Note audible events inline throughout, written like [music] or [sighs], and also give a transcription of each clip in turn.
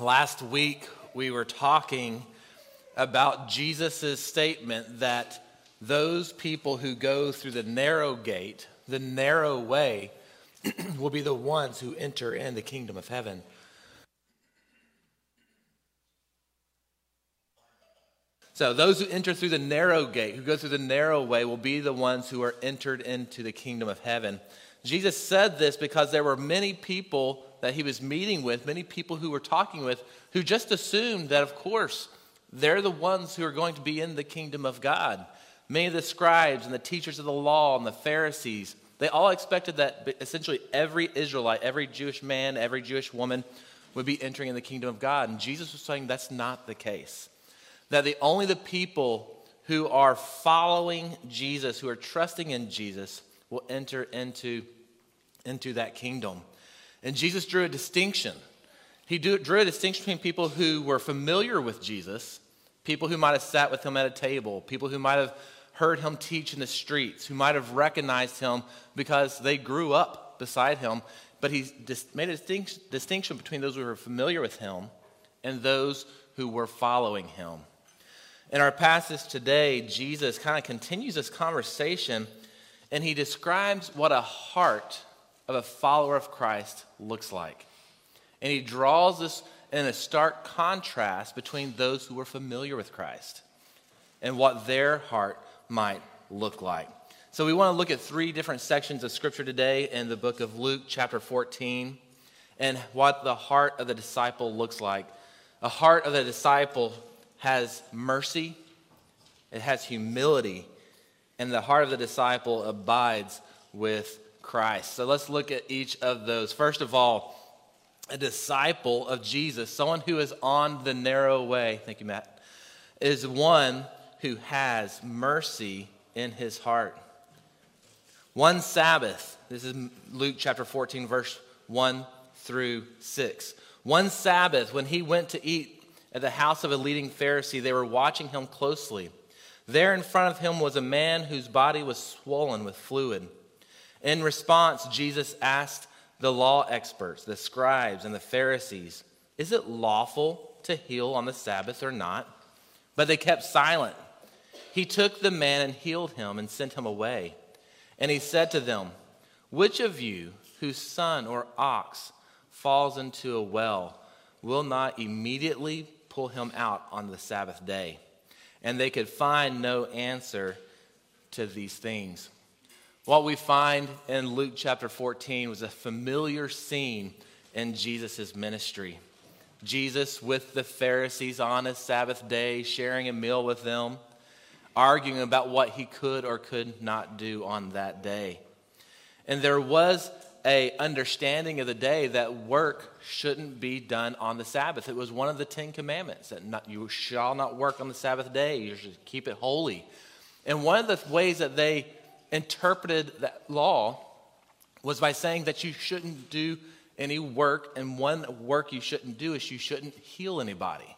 Last week, we were talking about Jesus' statement that those people who go through the narrow gate, the narrow way, [clears throat] will be the ones who enter in the kingdom of heaven. So, those who enter through the narrow gate, who go through the narrow way, will be the ones who are entered into the kingdom of heaven. Jesus said this because there were many people that he was meeting with, many people who were talking with, who just assumed that, of course, they're the ones who are going to be in the kingdom of God. Many of the scribes and the teachers of the law and the Pharisees, they all expected that essentially every Israelite, every Jewish man, every Jewish woman would be entering in the kingdom of God. And Jesus was saying that's not the case. That the only the people who are following Jesus, who are trusting in Jesus, will enter into, into that kingdom. And Jesus drew a distinction. He drew a distinction between people who were familiar with Jesus, people who might have sat with him at a table, people who might have heard him teach in the streets, who might have recognized him because they grew up beside him. But he made a distinction between those who were familiar with him and those who were following him. In our passage today, Jesus kind of continues this conversation and he describes what a heart of a follower of Christ looks like. And he draws this in a stark contrast between those who were familiar with Christ and what their heart might look like. So, we want to look at three different sections of Scripture today in the book of Luke, chapter 14, and what the heart of the disciple looks like. A heart of the disciple has mercy, it has humility, and the heart of the disciple abides with Christ. So let's look at each of those. First of all, a disciple of Jesus, someone who is on the narrow way, thank you, Matt, is one who has mercy in his heart. One Sabbath, this is Luke chapter 14, verse 1 through 6. One Sabbath, when he went to eat at the house of a leading Pharisee, they were watching him closely. There in front of him was a man whose body was swollen with fluid. In response, Jesus asked the law experts, the scribes, and the Pharisees, Is it lawful to heal on the Sabbath or not? But they kept silent. He took the man and healed him and sent him away. And he said to them, Which of you whose son or ox falls into a well will not immediately pull him out on the Sabbath day? And they could find no answer to these things. What we find in Luke chapter 14 was a familiar scene in Jesus' ministry. Jesus with the Pharisees on a Sabbath day, sharing a meal with them, arguing about what he could or could not do on that day. And there was a understanding of the day that work shouldn't be done on the Sabbath. It was one of the Ten Commandments that not, you shall not work on the Sabbath day. You should keep it holy. And one of the ways that they interpreted that law was by saying that you shouldn't do any work, and one work you shouldn't do is you shouldn't heal anybody.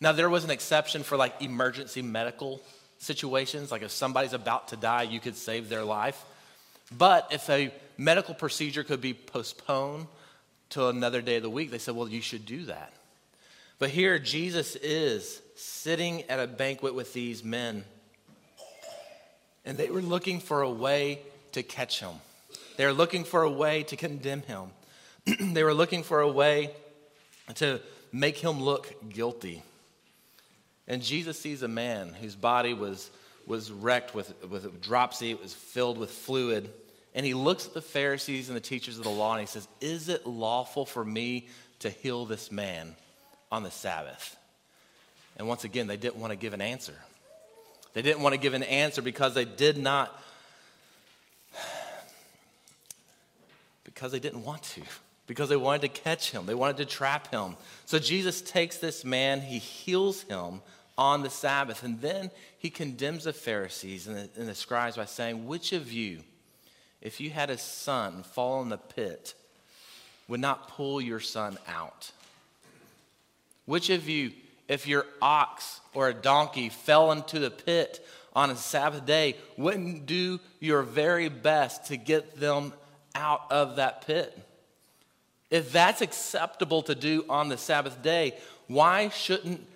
Now, there was an exception for like emergency medical situations, like if somebody's about to die, you could save their life. But if a medical procedure could be postponed to another day of the week, they said, well, you should do that. But here, Jesus is sitting at a banquet with these men and they were looking for a way to catch him. They were looking for a way to condemn him. [clears throat] they were looking for a way to make him look guilty. And Jesus sees a man whose body was, was wrecked with, with dropsy, it was filled with fluid. And he looks at the Pharisees and the teachers of the law and he says, Is it lawful for me to heal this man on the Sabbath? And once again, they didn't want to give an answer. They didn't want to give an answer because they did not, because they didn't want to, because they wanted to catch him, they wanted to trap him. So Jesus takes this man, he heals him on the Sabbath, and then he condemns the Pharisees and the, and the scribes by saying, Which of you, if you had a son fall in the pit, would not pull your son out? Which of you, if your ox or a donkey fell into the pit on a Sabbath day, wouldn't do your very best to get them out of that pit. If that's acceptable to do on the Sabbath day, why shouldn't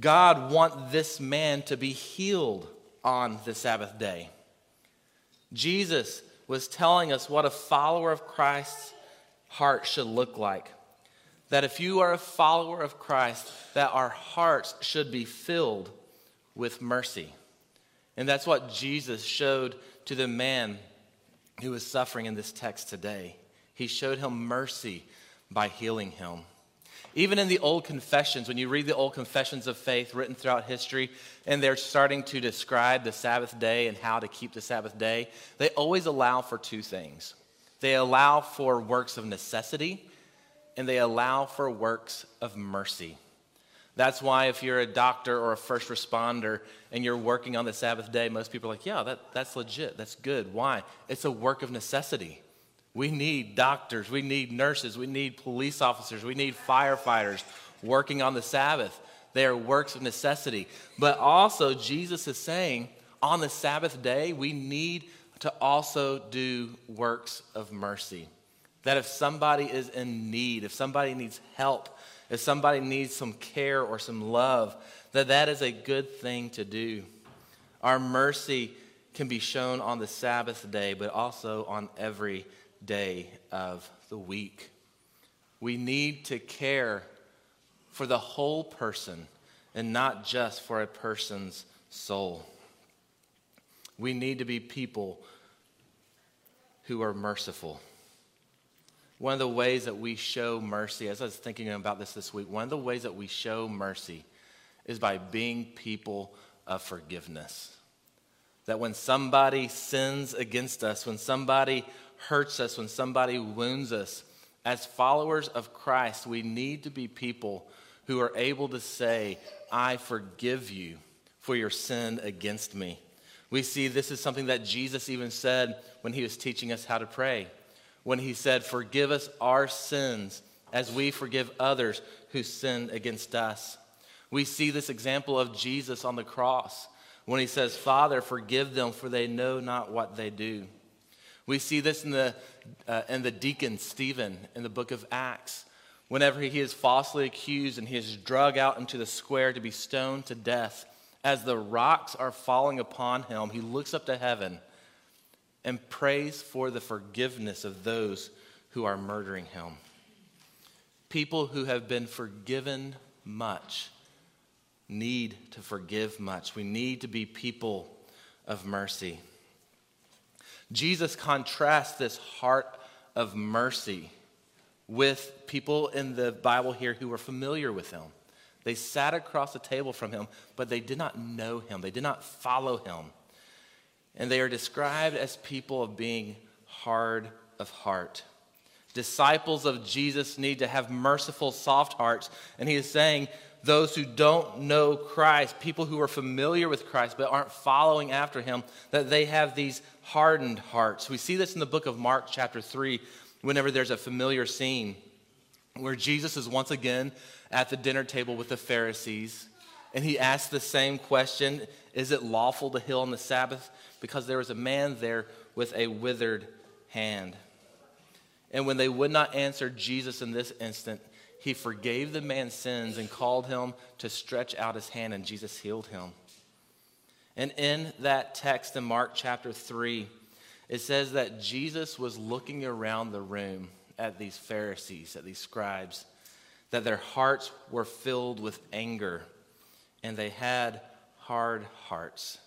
God want this man to be healed on the Sabbath day? Jesus was telling us what a follower of Christ's heart should look like. That if you are a follower of Christ, that our hearts should be filled with mercy. And that's what Jesus showed to the man who was suffering in this text today. He showed him mercy by healing him. Even in the old confessions, when you read the old confessions of faith written throughout history, and they're starting to describe the Sabbath day and how to keep the Sabbath day, they always allow for two things. They allow for works of necessity, and they allow for works of mercy. That's why if you're a doctor or a first responder and you're working on the Sabbath day, most people are like, yeah, that, that's legit. That's good. Why? It's a work of necessity. We need doctors, we need nurses, we need police officers, we need firefighters working on the Sabbath. They are works of necessity. But also, Jesus is saying on the Sabbath day, we need to also do works of mercy. That if somebody is in need, if somebody needs help, if somebody needs some care or some love, that that is a good thing to do. Our mercy can be shown on the Sabbath day, but also on every day of the week. We need to care for the whole person and not just for a person's soul. We need to be people who are merciful. One of the ways that we show mercy, as I was thinking about this this week, one of the ways that we show mercy is by being people of forgiveness. That when somebody sins against us, when somebody hurts us, when somebody wounds us, as followers of Christ, we need to be people who are able to say, I forgive you for your sin against me. We see this is something that Jesus even said when he was teaching us how to pray when he said, Forgive us our sins as we forgive others who sin against us. We see this example of Jesus on the cross when he says, Father, forgive them, for they know not what they do. We see this in the, uh, in the deacon Stephen in the book of Acts. Whenever he is falsely accused and he is dragged out into the square to be stoned to death, as the rocks are falling upon him, he looks up to heaven and prays for the forgiveness of those who are murdering him. People who have been forgiven much need to forgive much. We need to be people of mercy. Jesus contrasts this heart of mercy with people in the Bible here who were familiar with him. They sat across the table from him, but they did not know him, they did not follow him and they are described as people of being hard of heart. Disciples of Jesus need to have merciful, soft hearts. And he is saying, those who don't know Christ, people who are familiar with Christ but aren't following after him, that they have these hardened hearts. We see this in the book of Mark, chapter 3, whenever there's a familiar scene where Jesus is once again at the dinner table with the Pharisees. And he asked the same question Is it lawful to heal on the Sabbath? because there was a man there with a withered hand. And when they would not answer Jesus in this instant, he forgave the man's sins and called him to stretch out his hand, and Jesus healed him. And in that text in Mark chapter 3, it says that Jesus was looking around the room at these Pharisees, at these scribes, that their hearts were filled with anger and they had hard hearts.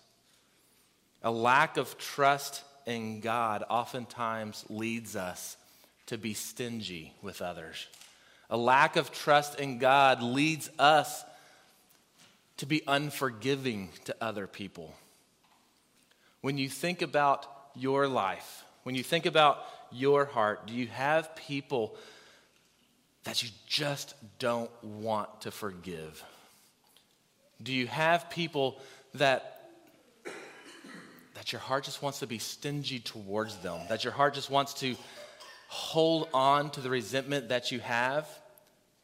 A lack of trust in God oftentimes leads us to be stingy with others. A lack of trust in God leads us to be unforgiving to other people. When you think about your life, when you think about your heart, do you have people that you just don't want to forgive? Do you have people that that your heart just wants to be stingy towards them, that your heart just wants to hold on to the resentment that you have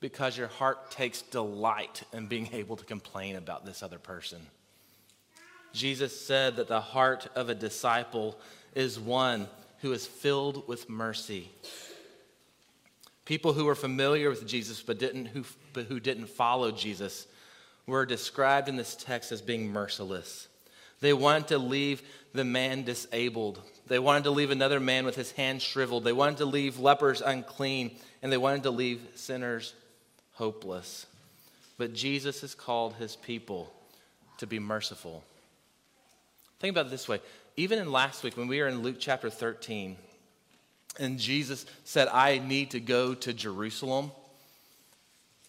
because your heart takes delight in being [laughs] able to complain about this other person. Jesus said that the heart of a disciple is one who is filled with mercy. People who were familiar with Jesus but, didn't, who, but who didn't follow Jesus were described in this text as being merciless. They wanted to leave the man disabled. They wanted to leave another man with his hand shriveled. They wanted to leave lepers unclean. And they wanted to leave sinners hopeless. But Jesus has called his people to be merciful. Think about it this way. Even in last week, when we were in Luke chapter 13, and Jesus said, I need to go to Jerusalem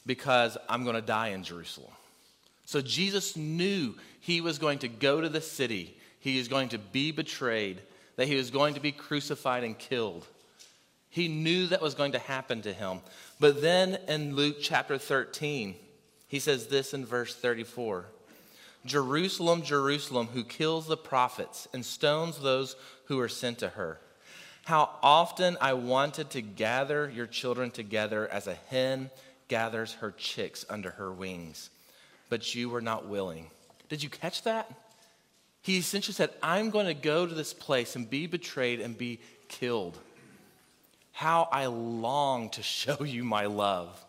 because I'm going to die in Jerusalem. So Jesus knew he was going to go to the city, he is going to be betrayed, that he was going to be crucified and killed. He knew that was going to happen to him. But then in Luke chapter 13, he says this in verse 34 Jerusalem, Jerusalem, who kills the prophets and stones those who are sent to her. How often I wanted to gather your children together as a hen gathers her chicks under her wings, but you were not willing. Did you catch that? He essentially said, I'm going to go to this place and be betrayed and be killed. How I long to [laughs] show you my love.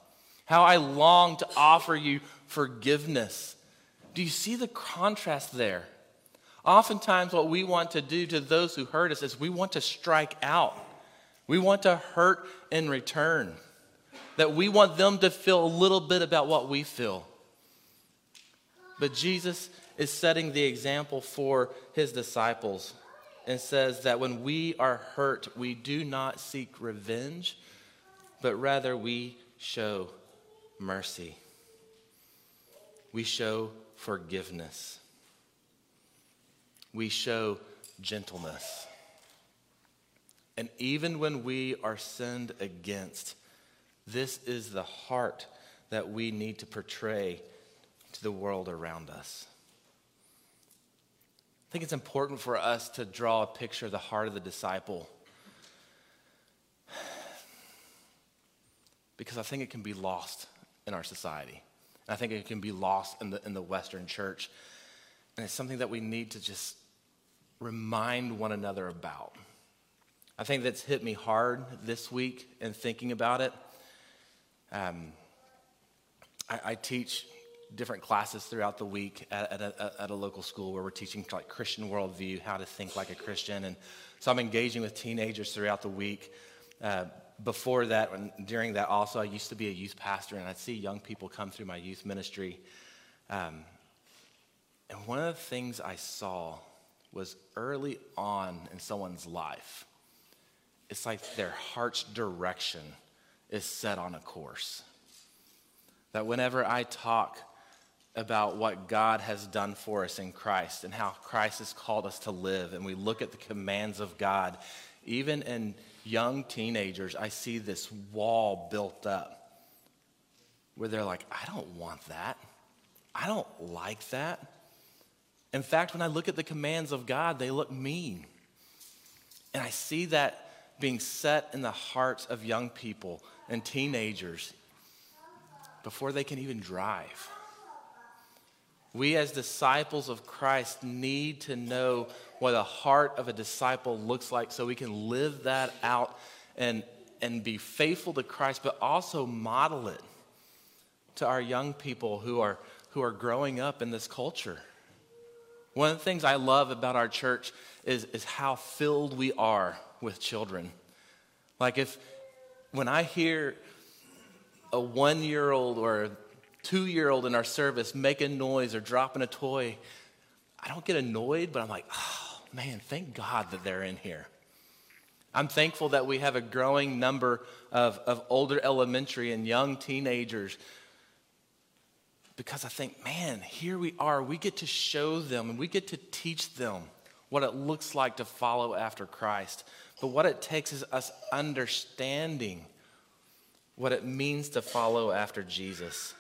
How I long to offer you forgiveness. Do you see the contrast there? Oftentimes, what we want to do to those who hurt us is we want to strike out. We want to hurt in return. That we want them to feel a little bit about what we feel. But Jesus is setting the example for his disciples and says that when we are hurt, we do not seek revenge, but rather we show mercy. We show forgiveness we show gentleness. And even when we are sinned against, this is the heart that we need to portray to the world around us. I think it's important for us to draw a picture of the heart of the disciple [sighs] because I think it can be lost in our society. And I think it can be lost in the, in the Western church. And it's something that we need to just remind one another about. I think that's hit me hard this week in thinking about it. Um, I, I, teach different classes throughout the week at, at, a, at, a, local school where we're teaching like Christian worldview, how to think like a Christian, and so I'm engaging with teenagers throughout the week. Uh, before that, and during that, also, I used to be a youth pastor, and I'd see young people come through my youth ministry. Um, and one of the things I saw was early on in someone's life, it's like their heart's direction is set on a course. That whenever I talk about what God has done for us in Christ and how Christ has called us to live, and we look at the commands of God, even in young teenagers, I see this wall built up where they're like, I don't want that. I don't like that. In fact, when I look at the commands of God, they look mean. And I see that being set in the hearts of young people and teenagers before they can even drive. We, as disciples of Christ, need to know what a heart of a disciple looks like so we can live that out and, and be faithful to Christ, but also model it to our young people who are, who are growing up in this culture. One of the things I love about our church is, is how filled we are with children. Like, if when I hear a one year old or two year old in our service making noise or dropping a toy, I don't get annoyed, but I'm like, oh man, thank God that they're in here. I'm thankful that we have a growing number of, of older elementary and young teenagers because I think, man, here we are. We get to show them and we get to teach them what it looks like to follow after Christ. But what it takes is us understanding what it means to follow after Jesus.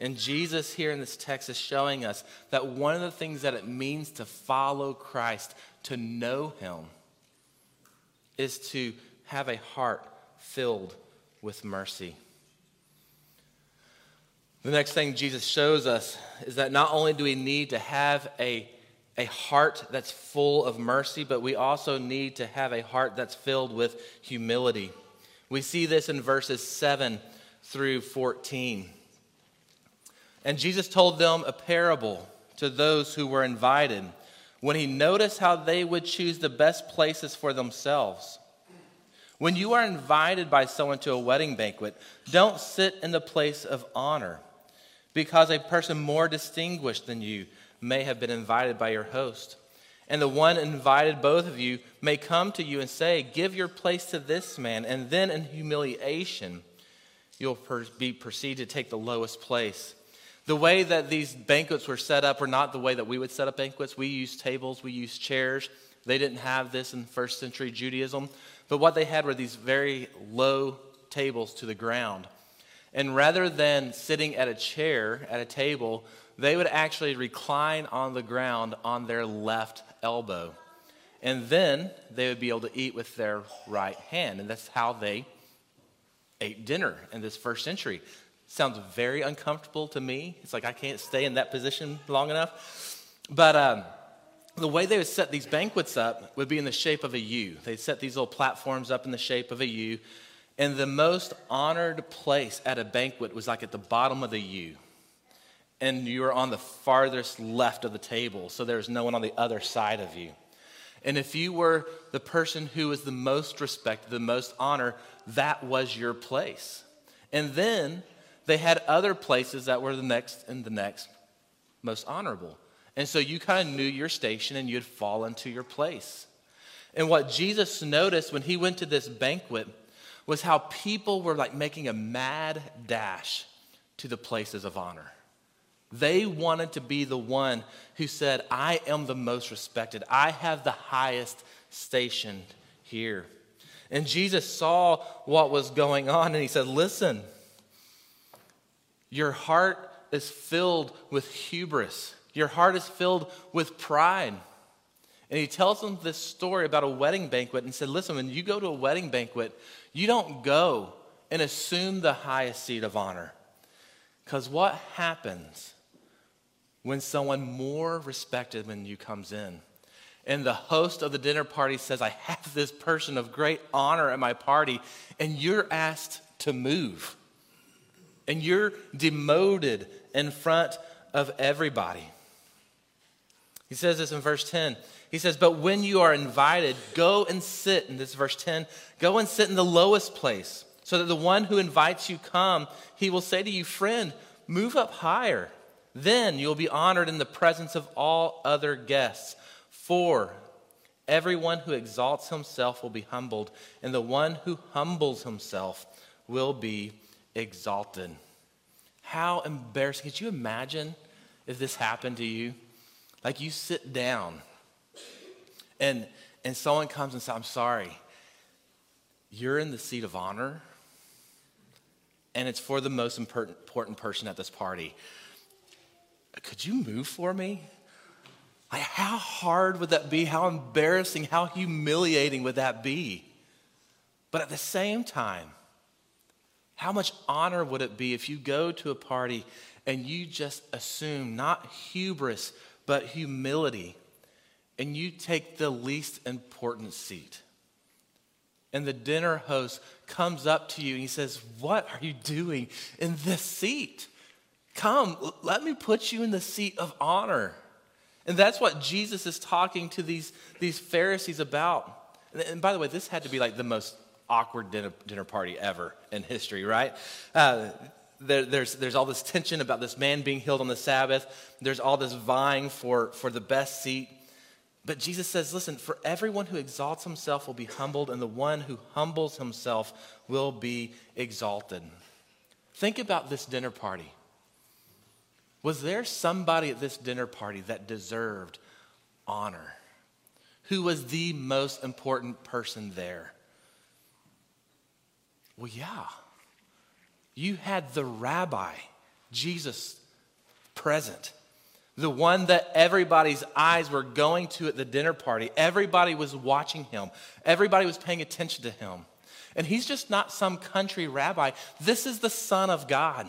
And Jesus, here in this text, is showing us that one of the things that it means to follow Christ, to know Him, is to have a heart filled with mercy. The next thing Jesus shows us is that not only do we need to have a, a heart that's full of mercy, but we also need to have a heart that's filled with humility. We see this in verses 7 through 14. And Jesus told them a parable to those who were invited when he noticed how they would choose the best places for themselves. When you are invited by someone to a wedding banquet, don't sit in the place of honor, because a person more distinguished than you may have been invited by your host. And the one invited both of you may come to you and say, Give your place to this man. And then in humiliation, you'll be proceed to take the lowest place. The way that these banquets were set up were not the way that we would set up banquets. We used tables, we used chairs. They didn't have this in first century Judaism. But what they had were these very low tables to the ground. And rather than sitting at a chair, at a table, they would actually recline on the ground on their left elbow. And then they would be able to eat with their right hand. And that's how they ate dinner in this first century. Sounds very uncomfortable to me. It's like I can't stay in that position long enough. But um, the way they would set these banquets up would be in the shape of a U. They'd set these little platforms up in the shape of a U. And the most honored place at a banquet was like at the bottom of the U. And you were on the farthest left of the table, so there was no one on the other side of you. And if you were the person who was the most respected, the most honor, that was your place. And then they had other places that were the next and the next most honorable. And so you kind of knew your station and you'd fall into your place. And what Jesus noticed when he went to this banquet was how people were like making a mad dash to the places of honor. They wanted to be the one who said, I am the most respected, I have the highest station here. And Jesus saw what was going on and he said, Listen, your heart is filled with hubris. Your heart is filled with pride. And he tells them this story about a wedding banquet and said, Listen, when you go to a wedding banquet, you don't go and assume the highest seat of honor. Because what happens when someone more respected than you comes in? And the host of the dinner party says, I have this person of great honor at my party, and you're asked to move and you're demoted in front of everybody. He says this in verse 10. He says, But when you are invited, go and sit, in this verse 10, go and sit in the lowest place, so that the one who invites you come, he will say to you, Friend, move up higher. Then you'll be honored in the presence of all other guests. For everyone who exalts himself will be humbled, and the one who humbles himself will be exalted. How embarrassing. Could you imagine if this happened to you? Like you sit down and, and someone comes and says, I'm sorry, you're in the seat of honor, and it's for the most important person at this party. Could you move for me? Like, how hard would that be? How embarrassing, how humiliating would that be? But at the same time, how much honor would it be if you go to a party and you just assume not hubris, but humility, and you take the least important seat? And the dinner host comes up to you and he says, What are you doing in this seat? Come, let me put you in the seat of honor. And that's what Jesus is talking to these, these Pharisees about. And by the way, this had to be like the most awkward dinner, dinner party ever in history, right? Uh, there, there's, there's all this tension about this man being healed on the Sabbath. There's all this vying for, for the best seat. But Jesus says, listen, for everyone who exalts himself will be humbled, and the one who humbles himself will be exalted. Think about this dinner party. Was there somebody at this dinner party that deserved honor? Who was the most important person there? Well, yeah. You had the rabbi, Jesus, present. The one that everybody's eyes were going to at the dinner party. Everybody was watching him, everybody was paying attention to him. And he's just not some country rabbi. This is the Son of God.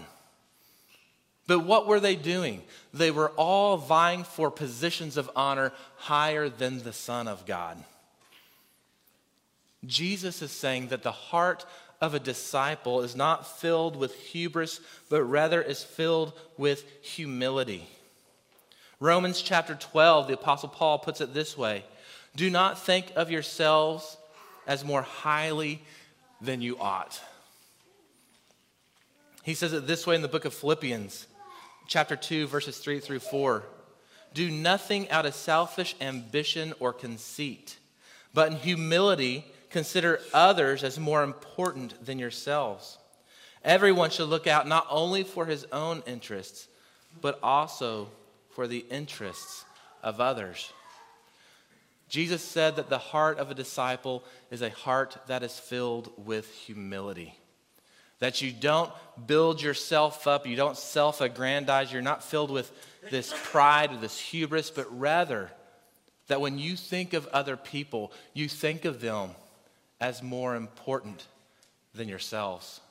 But what were they doing? They were all vying for positions of honor higher than the Son of God. Jesus is saying that the heart of a disciple is not filled with hubris, but rather is filled with humility. Romans chapter 12, the Apostle Paul puts it this way Do not think of yourselves as more highly than you ought. He says it this way in the book of Philippians, chapter 2, verses 3 through 4. Do nothing out of selfish ambition or conceit, but in humility consider others as more important than yourselves. Everyone should look out not only for his own interests, but also for the interests of others. Jesus said that the heart of a disciple is a heart that is filled with humility. That you don't build yourself up, you don't self aggrandize, you're not filled with this pride or this hubris, but rather that when you think of other people, you think of them as more important than yourselves.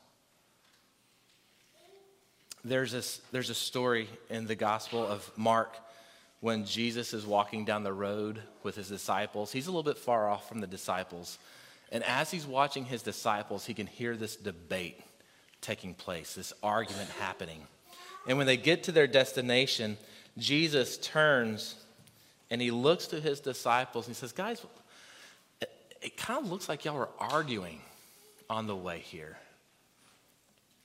There's, this, there's a story in the Gospel of Mark when Jesus is walking down the road with his disciples. He's a little bit far off from the disciples. And as he's watching his disciples, he can hear this debate taking place, this argument happening. And when they get to their destination, Jesus turns and he looks to his disciples and he says, Guys, it kind of looks like y'all were arguing on the way here.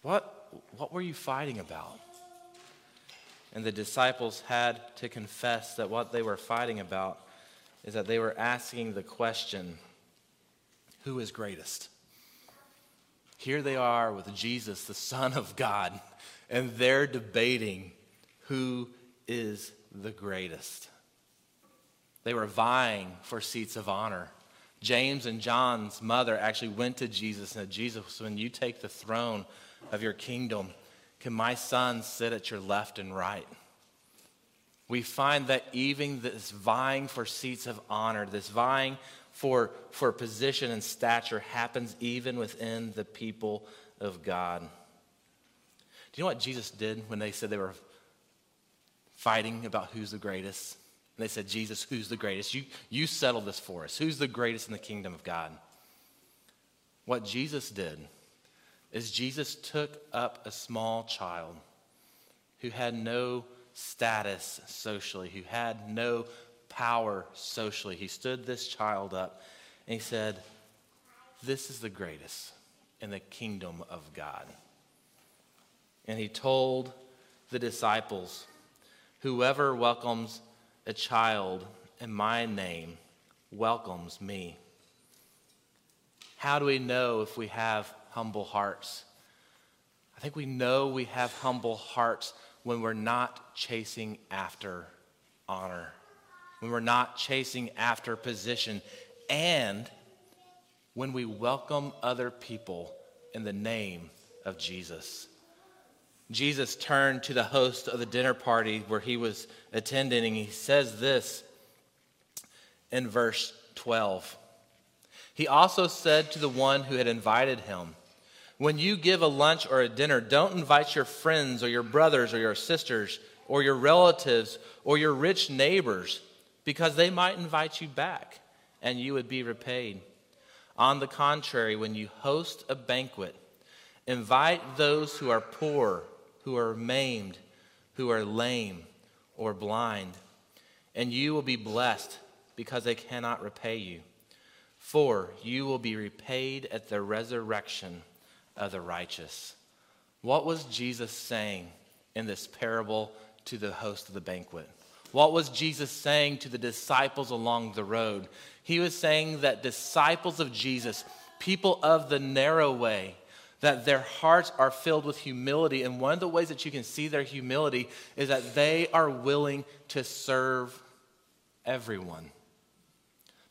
What, what were you fighting about? And the disciples had to confess that what they were fighting about is that they were asking the question who is greatest? Here they are with Jesus, the Son of God, and they're debating who is the greatest. They were vying for seats of honor. James and John's mother actually went to Jesus and said, Jesus, when you take the throne of your kingdom, can my son sit at your left and right? We find that even this vying for seats of honor, this vying for, for position and stature happens even within the people of God. Do you know what Jesus did when they said they were fighting about who's the greatest? And they said, Jesus, who's the greatest? You, you settle this for us. Who's the greatest in the kingdom of God? What Jesus did is Jesus took up a small child who had no status socially, who had no power socially. He stood this child up and he said, This is the greatest in the kingdom of God. And he told the disciples, Whoever welcomes a child in my name welcomes me. How do we know if we have humble hearts? I think we know we have humble hearts when we're not chasing after honor, when we're not chasing after position, and when we welcome other people in the name of Jesus. Jesus turned to the host of the dinner party where he was attending, and he says this in verse 12. He also said to the one who had invited him, When you give a lunch or a dinner, don't invite your friends or your brothers or your sisters or your relatives or your rich neighbors, because they might invite you back and you would be repaid. On the contrary, when you host a banquet, invite those who are poor who are maimed, who are lame or blind, and you will be blessed because they cannot repay you. For you will be repaid at the resurrection of the righteous. What was Jesus saying in this parable to the host of the banquet? What was Jesus saying to the disciples along the road? He was saying that disciples of Jesus, people of the narrow way, that their hearts are filled with humility. And one of the ways that you can see their humility is that they are willing to serve everyone.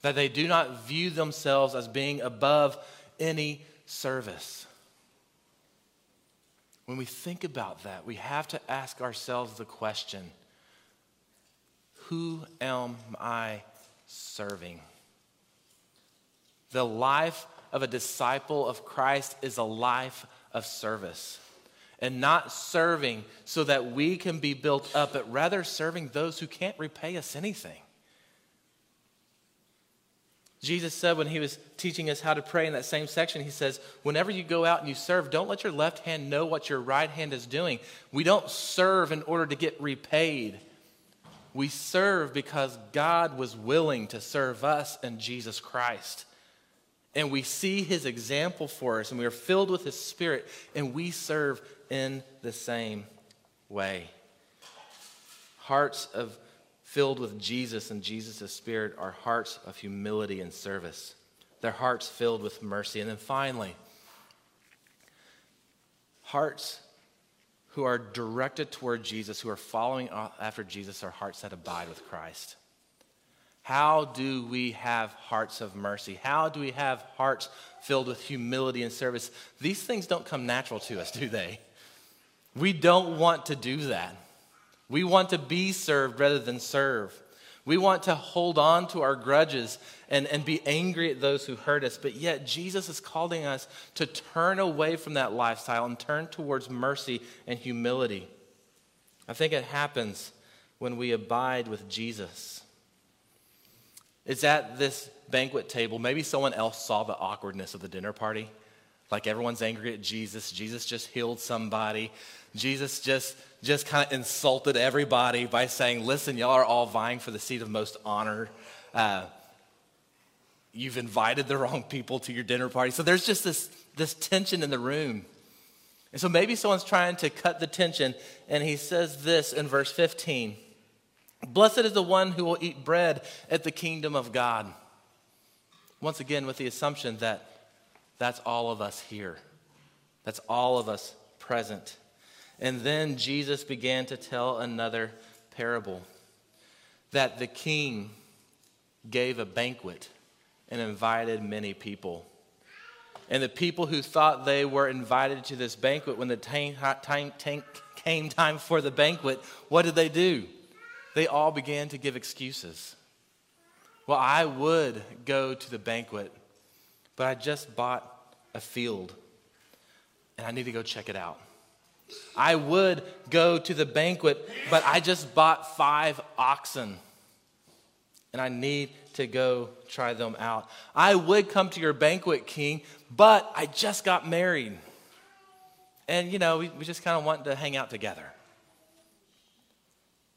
That they do not view themselves as being above any service. When we think about that, we have to ask ourselves the question Who am I serving? The life of a disciple of Christ is a life of service. And not serving so that we can be built up, but rather serving those who can't repay us anything. Jesus said when he was teaching us how to pray in that same section, he says, Whenever you go out and you serve, don't let your left hand know what your right hand is doing. We don't serve in order to get repaid. We serve because God was willing to serve us in Jesus Christ. And we see his example for us, and we are filled with his spirit, and we serve in the same way. Hearts of filled with Jesus and Jesus' Spirit are hearts of humility and service. Their hearts filled with mercy. And then finally, hearts who are directed toward Jesus, who are following after Jesus, are hearts that abide with Christ. How do we have hearts of mercy? How do we have hearts filled with humility and service? These things don't come natural to us, [laughs] do they? We don't want to do that. We want to be served rather than serve. We want to hold on to our grudges and, and be angry at those who hurt us. But yet, Jesus is calling us to turn away from that lifestyle and turn towards mercy and humility. I think it happens when we abide with Jesus. It's at this banquet table. Maybe someone else saw the awkwardness of the dinner party. Like everyone's angry at Jesus. Jesus just healed somebody. Jesus just just kind of insulted everybody by saying, Listen, y'all are all vying for the seat of most honor. Uh, you've invited the wrong people to your dinner party. So there's just this, this tension in the room. And so maybe someone's trying to cut the tension, and he says this in verse 15 Blessed is the one who will eat bread at the kingdom of God. Once again, with the assumption that that's all of us here, that's all of us present. And then Jesus began to tell another parable that the king gave a banquet and invited many people. And the people who thought they were invited to this banquet, when the time, came time for the banquet, what did they do? They all began to give excuses. Well, I would go to the banquet, but I just bought a field and I need to go check it out. I would go to the banquet, but I just bought five oxen and I need to go try them out. I would come to your banquet, King, but I just got married. And, you know, we, we just kind of want to hang out together.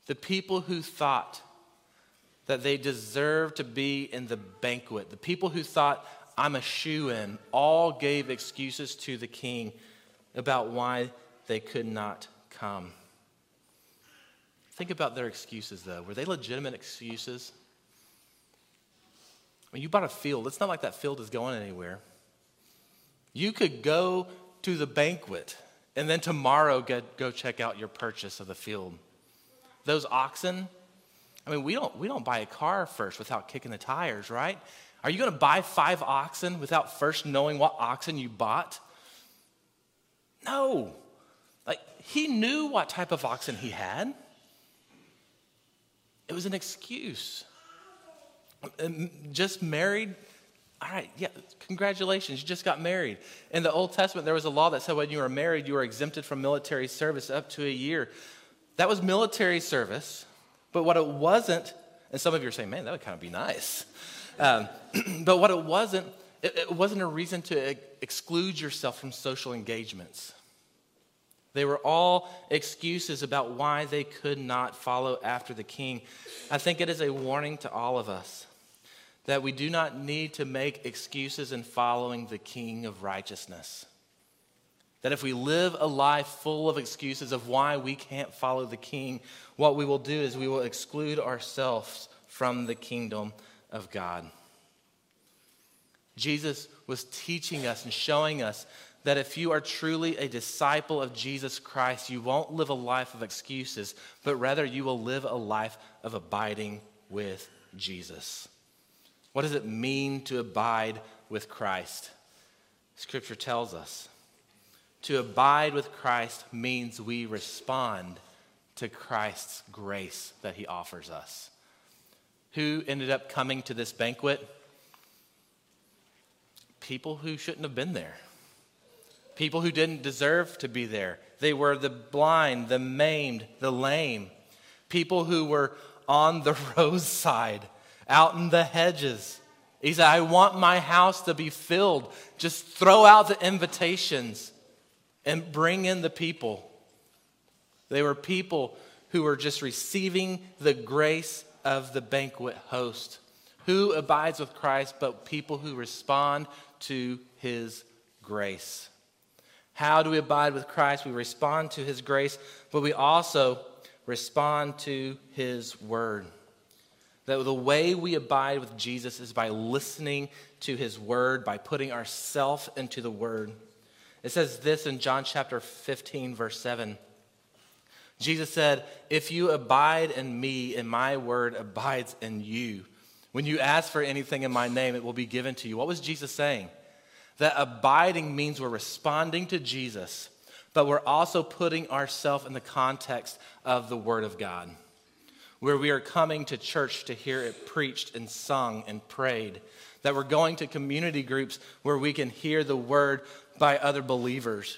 The people who thought that they deserved to be in the banquet, the people who thought, I'm a shoe in, all gave excuses to the king about why they could not come. Think about their excuses, though. Were they legitimate excuses? I mean, you bought a field. It's not like that field is going anywhere. You could go to the banquet and then tomorrow go check out your purchase of the field. Those oxen, I mean, we don't, we don't buy a car first without kicking the tires, right? Are you going to buy five oxen without first knowing what oxen you bought? No. Like, he knew what type of oxen he had. It was an excuse. Just married, all right, yeah, congratulations, you just got married. In the Old Testament, there was a law that said when you were married, you were exempted from military service up to a year. That was military service, but what it wasn't, and some of you are saying, man, that would kind of be nice. Um, [clears throat] but what it wasn't, it, it wasn't a reason to exclude yourself from social engagements. They were all excuses about why they could not follow after the king. I think it is a warning to all of us that we do not need to make excuses in following the king of righteousness. That if we live a life full of excuses of why we can't follow the king, what we will do is we will exclude ourselves from the kingdom of God. Jesus was teaching us and showing us that if you are truly a disciple of Jesus Christ, you won't live a life of excuses, but rather you will live a life of abiding with Jesus. What does it mean to abide with Christ? Scripture tells us. To abide with Christ means we respond to Christ's grace that he offers us. Who ended up coming to this banquet? People who shouldn't have been there people who didn't deserve to be there. They were the blind, the maimed, the lame, people who were on the [laughs] roadside, out in the hedges, He said, I want my house to be filled. Just throw out the invitations and bring in the people. They were people who were just receiving the grace of the banquet host. Who abides with Christ but people who respond to his grace? How do we abide with Christ? We respond to his grace, but we also respond to his word. That the way we abide with Jesus is by listening to his word, by putting ourself into the word. It says this in John chapter 15, verse 7. Jesus said, If you abide in me and my word abides in you, when you ask for anything in my name, it will be given to you. What was Jesus saying? That abiding means we're responding to Jesus, but we're also putting ourselves in the context of the Word of God, where we are coming to church to hear it preached and sung and prayed, that we're going to community groups where we can hear the Word by other believers,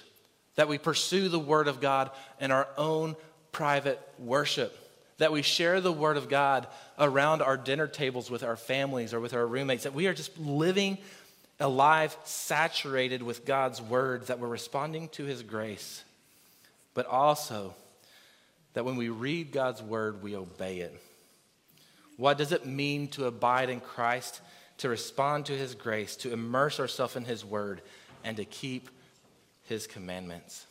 that we pursue the Word of God in our own private worship that we share the Word of God around our dinner tables with our families or with our roommates, that we are just living a life saturated with God's Word, that we're responding to His grace, but also that when we read God's Word, we obey it. What does it mean to abide in Christ, to respond to His grace, to immerse ourselves in His Word, and to keep His commandments?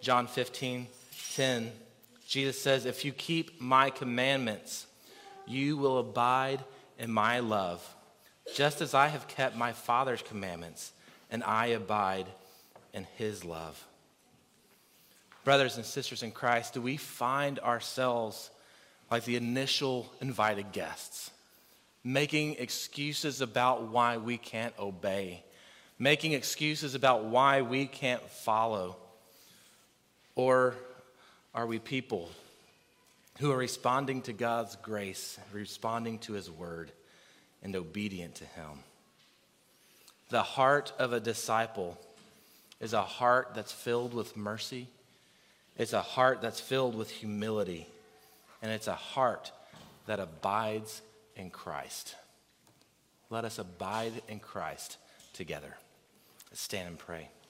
John 15, 10 Jesus says, If you keep my commandments, you will abide in my love, just as I have kept my Father's commandments, and I abide in his love. Brothers and sisters in Christ, do we find ourselves like the initial invited guests, making excuses about why we can't obey, making excuses about why we can't follow? Or are we people who are responding to God's grace, responding to His word, and obedient to Him? The heart of a disciple is a heart that's filled with mercy, it's a heart that's filled with humility, and it's a heart that abides in Christ. Let us abide in Christ together. Let's stand and pray.